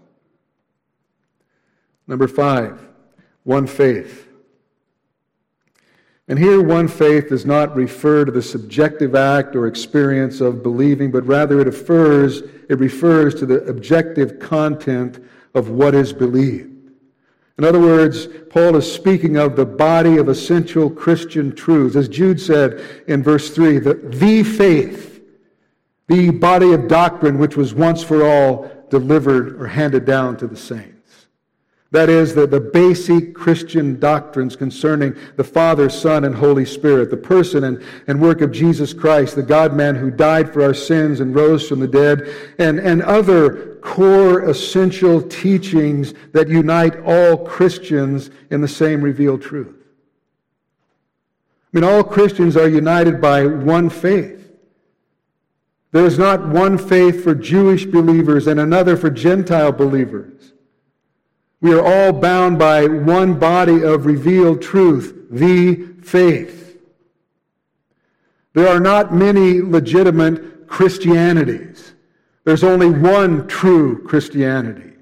Number five, one faith. And here, one faith does not refer to the subjective act or experience of believing, but rather it refers, it refers to the objective content of what is believed. In other words, Paul is speaking of the body of essential Christian truths. As Jude said in verse 3, the, the faith, the body of doctrine which was once for all delivered or handed down to the saints. That is, the, the basic Christian doctrines concerning the Father, Son, and Holy Spirit, the person and, and work of Jesus Christ, the God man who died for our sins and rose from the dead, and, and other core essential teachings that unite all Christians in the same revealed truth. I mean, all Christians are united by one faith. There is not one faith for Jewish believers and another for Gentile believers. We are all bound by one body of revealed truth, the faith. There are not many legitimate Christianities. There's only one true Christianity.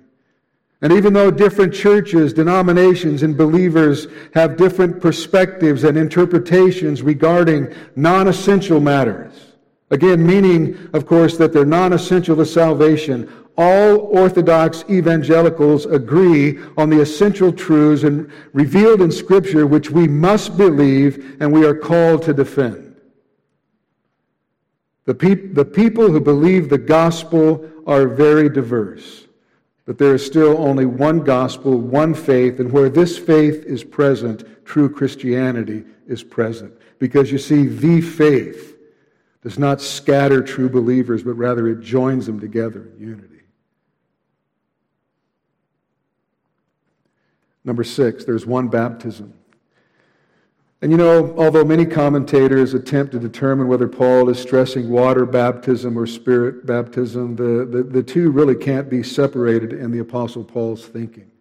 And even though different churches, denominations, and believers have different perspectives and interpretations regarding non essential matters, again, meaning, of course, that they're non essential to salvation, all Orthodox evangelicals agree on the essential truths and revealed in Scripture which we must believe and we are called to defend. The, pe- the people who believe the gospel are very diverse, but there is still only one gospel, one faith, and where this faith is present, true Christianity is present. Because you see, the faith does not scatter true believers, but rather it joins them together in unity. Number six, there's one baptism. And you know, although many commentators attempt to determine whether Paul is stressing water baptism or spirit baptism, the, the, the two really can't be separated in the Apostle Paul's thinking.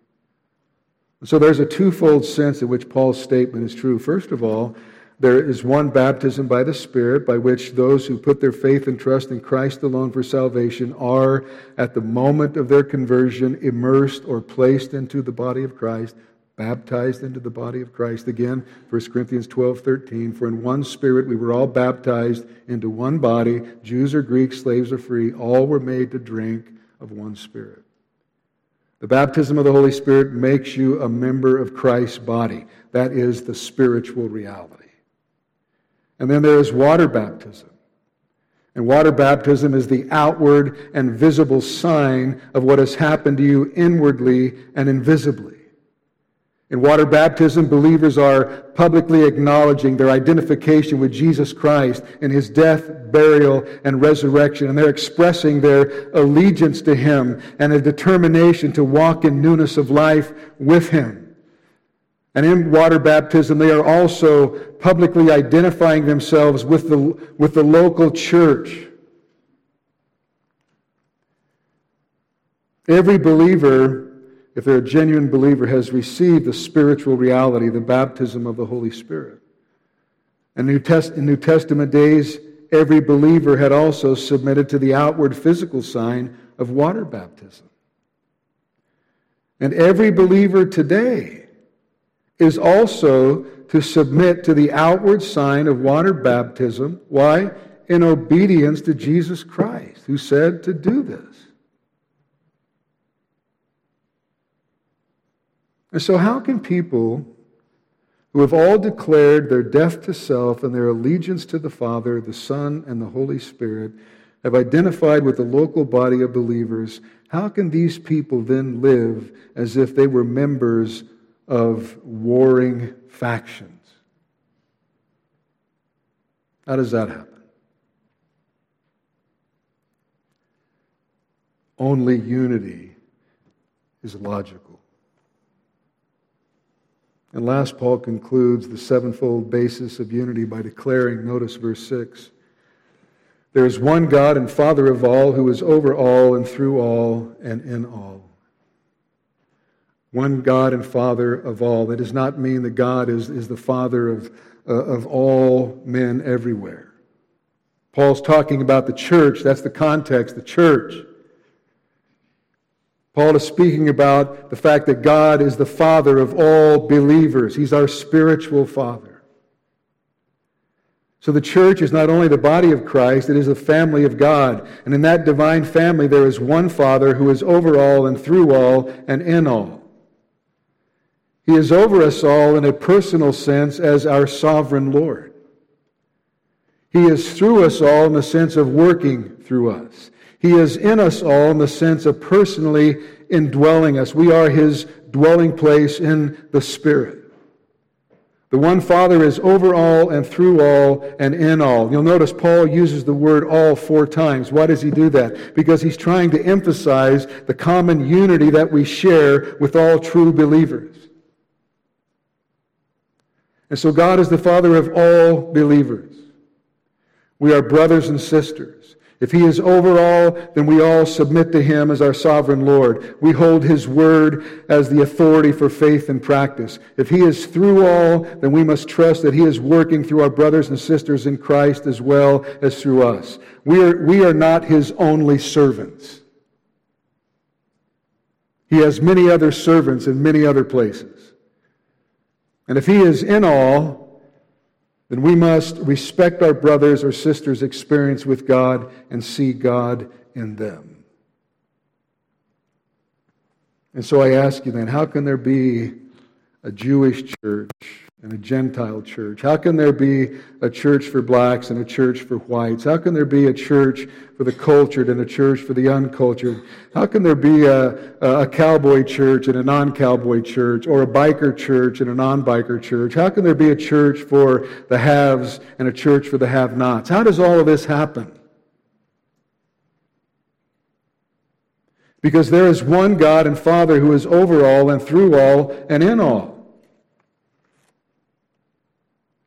So there's a twofold sense in which Paul's statement is true. First of all, there is one baptism by the Spirit by which those who put their faith and trust in Christ alone for salvation are, at the moment of their conversion, immersed or placed into the body of Christ. baptized into the body of Christ. Again, 1 Corinthians 12, 13. For in one spirit we were all baptized into one body, Jews or Greeks, slaves or free, all were made to drink of one spirit. The baptism of the Holy Spirit makes you a member of Christ's body. That is the spiritual reality. And then there is water baptism. And water baptism is the outward and visible sign of what has happened to you inwardly and invisibly. In water baptism, believers are publicly acknowledging their identification with Jesus Christ in his death, burial, and resurrection. And they're expressing their allegiance to him and a determination to walk in newness of life with him. And in water baptism, they are also publicly identifying themselves with the, with the local church. Every believer if they're a genuine believer, has received the spiritual reality, the baptism of the Holy Spirit. In New, Test- in New Testament days, every believer had also submitted to the outward physical sign of water baptism. And every believer today is also to submit to the outward sign of water baptism. Why? In obedience to Jesus Christ, who said to do this. And so, how can people who have all declared their death to self and their allegiance to the Father, the Son, and the Holy Spirit, have identified with the local body of believers, how can these people then live as if they were members of warring factions? How does that happen? Only unity is logical. And last, Paul concludes the sevenfold basis of unity by declaring, notice verse 6 there is one God and Father of all who is over all and through all and in all. One God and Father of all. That does not mean that God is, is the Father of, uh, of all men everywhere. Paul's talking about the church. That's the context, the church. Paul is speaking about the fact that God is the Father of all believers. He's our spiritual Father. So the church is not only the body of Christ, it is the family of God. And in that divine family, there is one Father who is over all and through all and in all. He is over us all in a personal sense as our sovereign Lord. He is through us all in the sense of working through us. He is in us all in the sense of personally indwelling us. We are His dwelling place in the Spirit. The one Father is over all and through all and in all. You'll notice Paul uses the word all four times. Why does he do that? Because he's trying to emphasize the common unity that we share with all true believers. And so God is the Father of all believers. We are brothers and sisters. If he is over all, then we all submit to him as our sovereign Lord. We hold his word as the authority for faith and practice. If he is through all, then we must trust that he is working through our brothers and sisters in Christ as well as through us. We are, we are not his only servants. He has many other servants in many other places. And if he is in all, then we must respect our brothers or sisters' experience with God and see God in them. And so I ask you then, how can there be a Jewish church and a Gentile church? How can there be a church for blacks and a church for whites? How can there be a church for the cultured and a church for the uncultured? How can there be a, a cowboy church and a non cowboy church, or a biker church and a non biker church? How can there be a church for the haves and a church for the have nots? How does all of this happen? Because there is one God and Father who is over all and through all and in all.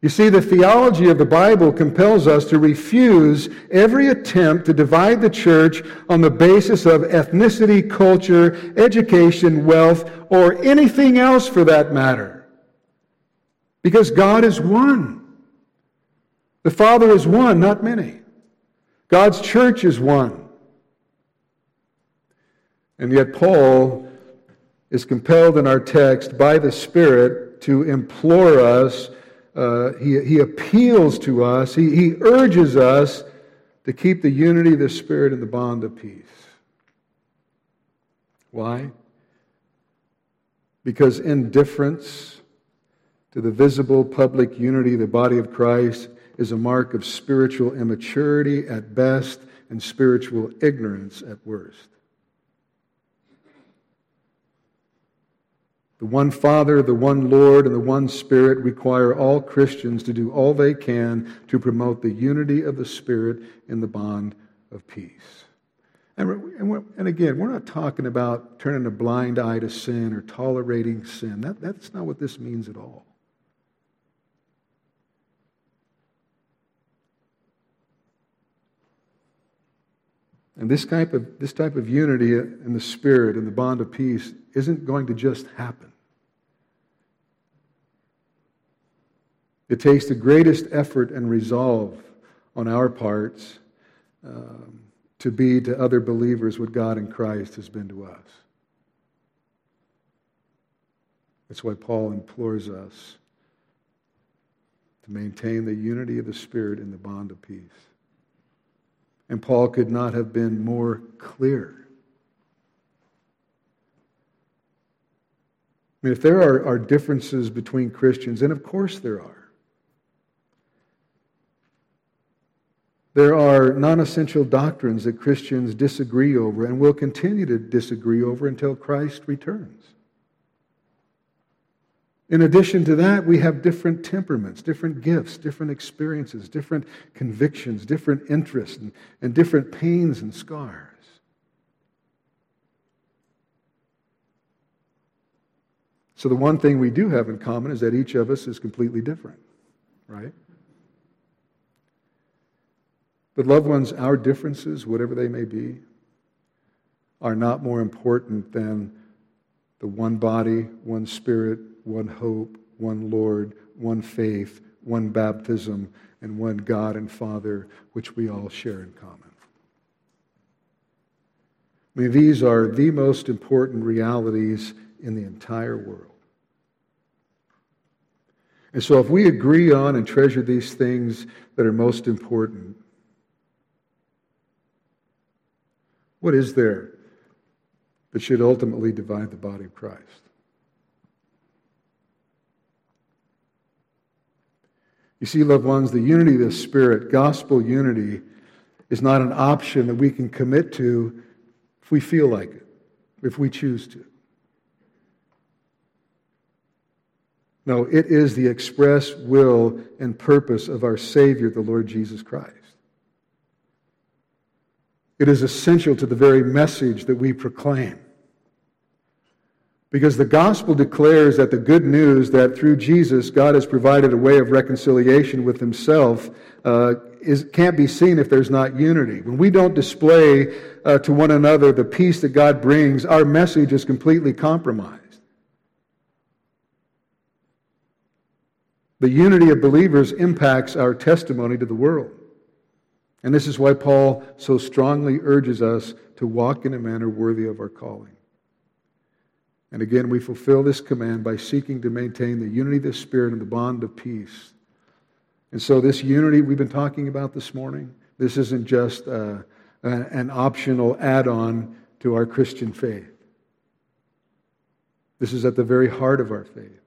You see, the theology of the Bible compels us to refuse every attempt to divide the church on the basis of ethnicity, culture, education, wealth, or anything else for that matter. Because God is one. The Father is one, not many. God's church is one. And yet, Paul is compelled in our text by the Spirit to implore us. Uh, he, he appeals to us. He, he urges us to keep the unity of the Spirit in the bond of peace. Why? Because indifference to the visible public unity of the body of Christ is a mark of spiritual immaturity at best and spiritual ignorance at worst. The one Father, the one Lord, and the one Spirit require all Christians to do all they can to promote the unity of the Spirit in the bond of peace. And, and, and, again, we're not talking about turning a blind eye to sin or tolerating sin. That, that's not what this means at all. And this type of, this type of unity in the Spirit and the bond of peace isn't going to just happen. It takes the greatest effort and resolve on our parts um, to be to other believers what God in Christ has been to us. That's why Paul implores us to maintain the unity of the Spirit in the bond of peace. And Paul could not have been more clear. I mean, if there are, are differences between Christians, and of course there are, There are non essential doctrines that Christians disagree over and will continue to disagree over until Christ returns. In addition to that, we have different temperaments, different gifts, different experiences, different convictions, different interests, and, and different pains and scars. So, the one thing we do have in common is that each of us is completely different, right? But, loved ones, our differences, whatever they may be, are not more important than the one body, one spirit, one hope, one Lord, one faith, one baptism, and one God and Father, which we all share in common. I mean, these are the most important realities in the entire world. And so, if we agree on and treasure these things that are most important, what is there that should ultimately divide the body of Christ? You see, loved ones, the unity of the Spirit, gospel unity, is not an option that we can commit to if we feel like it, if we choose to. No, it is the express will and purpose of our Savior, the Lord Jesus Christ. It is essential to the very message that we proclaim. Because the gospel declares that the good news that through Jesus God has provided a way of reconciliation with himself uh, is, can't be seen if there's not unity. When we don't display uh, to one another the peace that God brings, our message is completely compromised. The unity of believers impacts our testimony to the world. And this is why Paul so strongly urges us to walk in a manner worthy of our calling. And again, we fulfill this command by seeking to maintain the unity of the Spirit and the bond of peace. And so, this unity we've been talking about this morning, this isn't just uh, an optional add on to our Christian faith. This is at the very heart of our faith.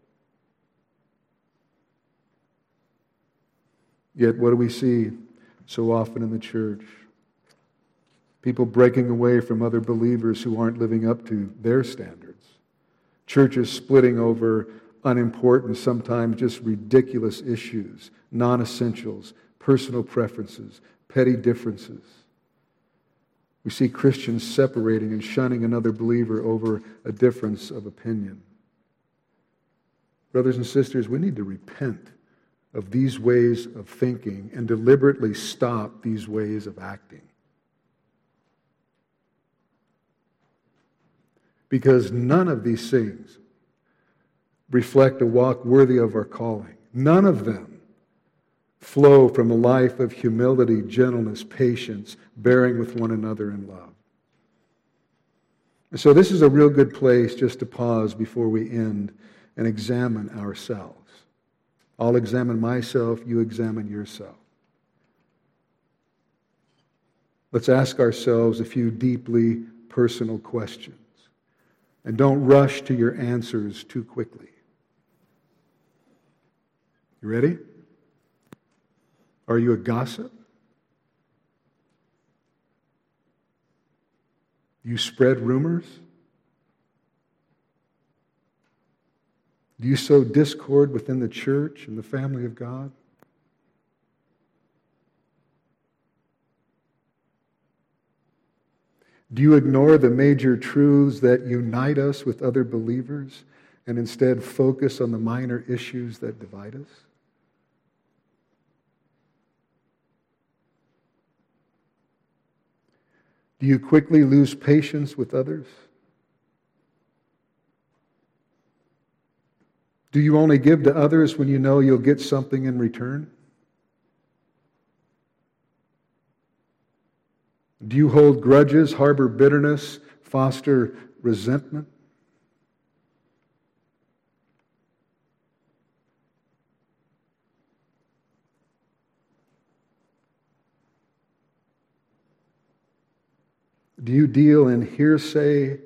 Yet, what do we see so often in the church? People breaking away from other believers who aren't living up to their standards churches splitting over unimportant, sometimes just ridiculous issues, non essentials, personal preferences, petty differences. We see Christians separating and shunning another believer over a difference of opinion. Brothers and sisters, we need to repent of these ways of thinking and deliberately stop these ways of acting. because none of these things reflect a walk worthy of our calling. None of them flow from a life of humility, gentleness, patience, bearing with one another in love. So, this is a real good place just to pause before we end and examine ourselves. I'll examine myself, you examine yourself. Let's ask ourselves a few deeply personal questions. And don't rush to your answers too quickly. You ready? Are you a gossip? You spread rumors? Do you sow discord within the church and the family of God? Do you ignore the major truths that unite us with other believers and instead focus on the minor issues that divide us? Do you quickly lose patience with others? Do you only give to others when you know you'll get something in return? Do you hold grudges, harbor bitterness, foster resentment? Do you deal in hearsay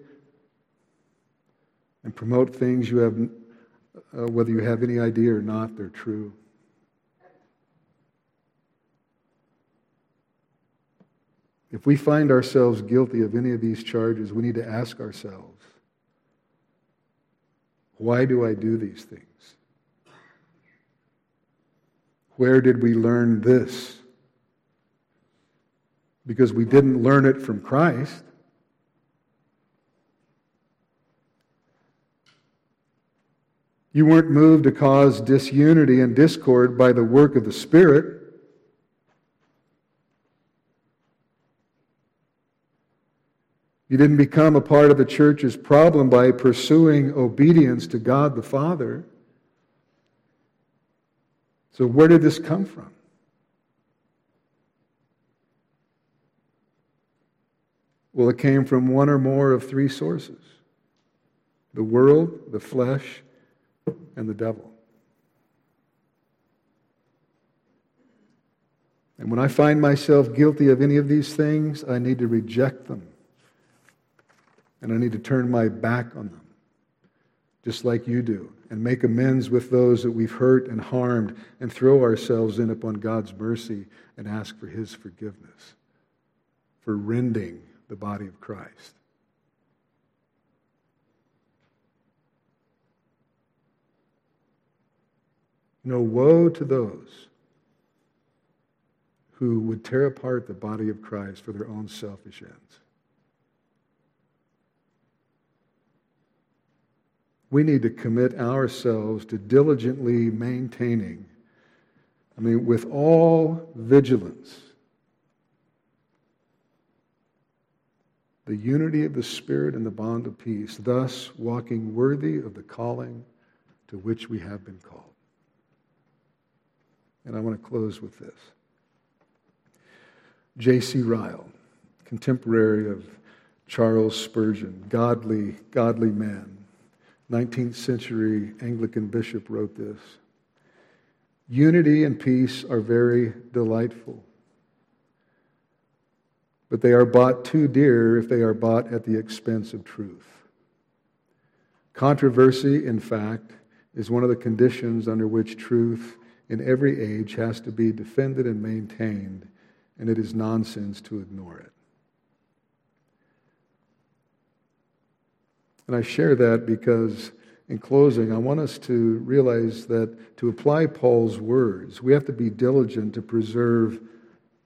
and promote things you have, uh, whether you have any idea or not, they're true? If we find ourselves guilty of any of these charges, we need to ask ourselves why do I do these things? Where did we learn this? Because we didn't learn it from Christ. You weren't moved to cause disunity and discord by the work of the Spirit. You didn't become a part of the church's problem by pursuing obedience to God the Father. So, where did this come from? Well, it came from one or more of three sources the world, the flesh, and the devil. And when I find myself guilty of any of these things, I need to reject them and I need to turn my back on them, just like you do, and make amends with those that we've hurt and harmed, and throw ourselves in upon God's mercy and ask for His forgiveness for rending the body of Christ. No woe to those who would tear apart the body of Christ for their own selfish ends. we need to commit ourselves to diligently maintaining, I mean, with all vigilance, the unity of the Spirit and the bond of peace, thus walking worthy of the calling to which we have been called. And I want to close with this. J.C. Ryle, contemporary of Charles Spurgeon, godly, godly man 19th century Anglican bishop wrote this Unity and peace are very delightful, but they are bought too dear if they are bought at the expense of truth. Controversy, in fact, is one of the conditions under which truth in every age has to be defended and maintained, and it is nonsense to ignore it. And I share that because, in closing, I want us to realize that to apply Paul's words, we have to be diligent to preserve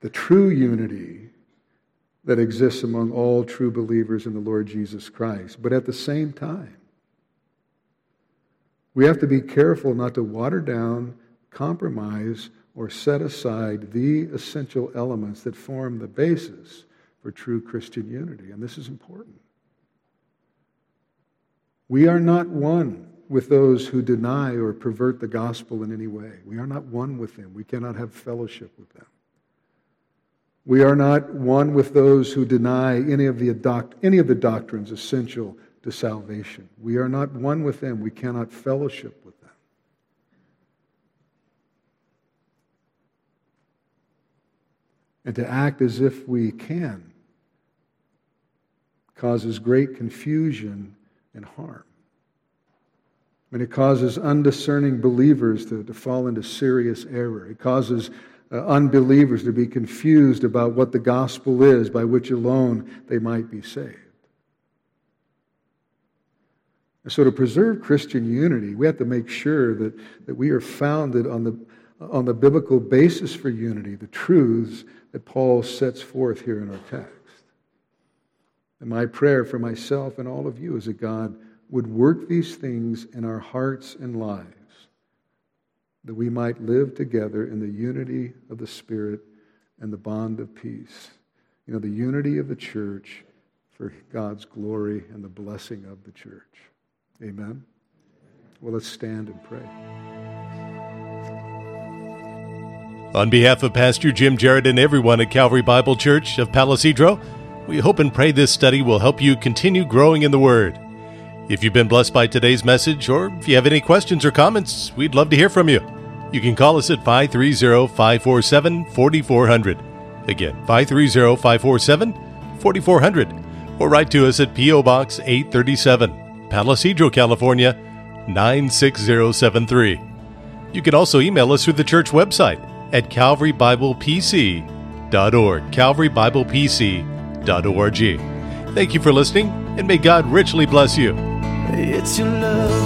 the true unity that exists among all true believers in the Lord Jesus Christ. But at the same time, we have to be careful not to water down, compromise, or set aside the essential elements that form the basis for true Christian unity. And this is important. We are not one with those who deny or pervert the gospel in any way. We are not one with them. We cannot have fellowship with them. We are not one with those who deny any of the, any of the doctrines essential to salvation. We are not one with them. We cannot fellowship with them. And to act as if we can causes great confusion and harm. And it causes undiscerning believers to, to fall into serious error. It causes uh, unbelievers to be confused about what the gospel is by which alone they might be saved. And so, to preserve Christian unity, we have to make sure that, that we are founded on the, on the biblical basis for unity, the truths that Paul sets forth here in our text. And my prayer for myself and all of you is that God would work these things in our hearts and lives, that we might live together in the unity of the Spirit and the bond of peace. You know, the unity of the church for God's glory and the blessing of the church. Amen. Well, let's stand and pray. On behalf of Pastor Jim Jarrett and everyone at Calvary Bible Church of Palo Cedro, we hope and pray this study will help you continue growing in the Word. If you've been blessed by today's message, or if you have any questions or comments, we'd love to hear from you. You can call us at 530 547 4400. Again, 530 547 4400. Or write to us at P.O. Box 837, Palo Cedro, California 96073. You can also email us through the church website at calvarybiblepc.org. calvarybiblepc.org. Thank you for listening, and may God richly bless you. It's your love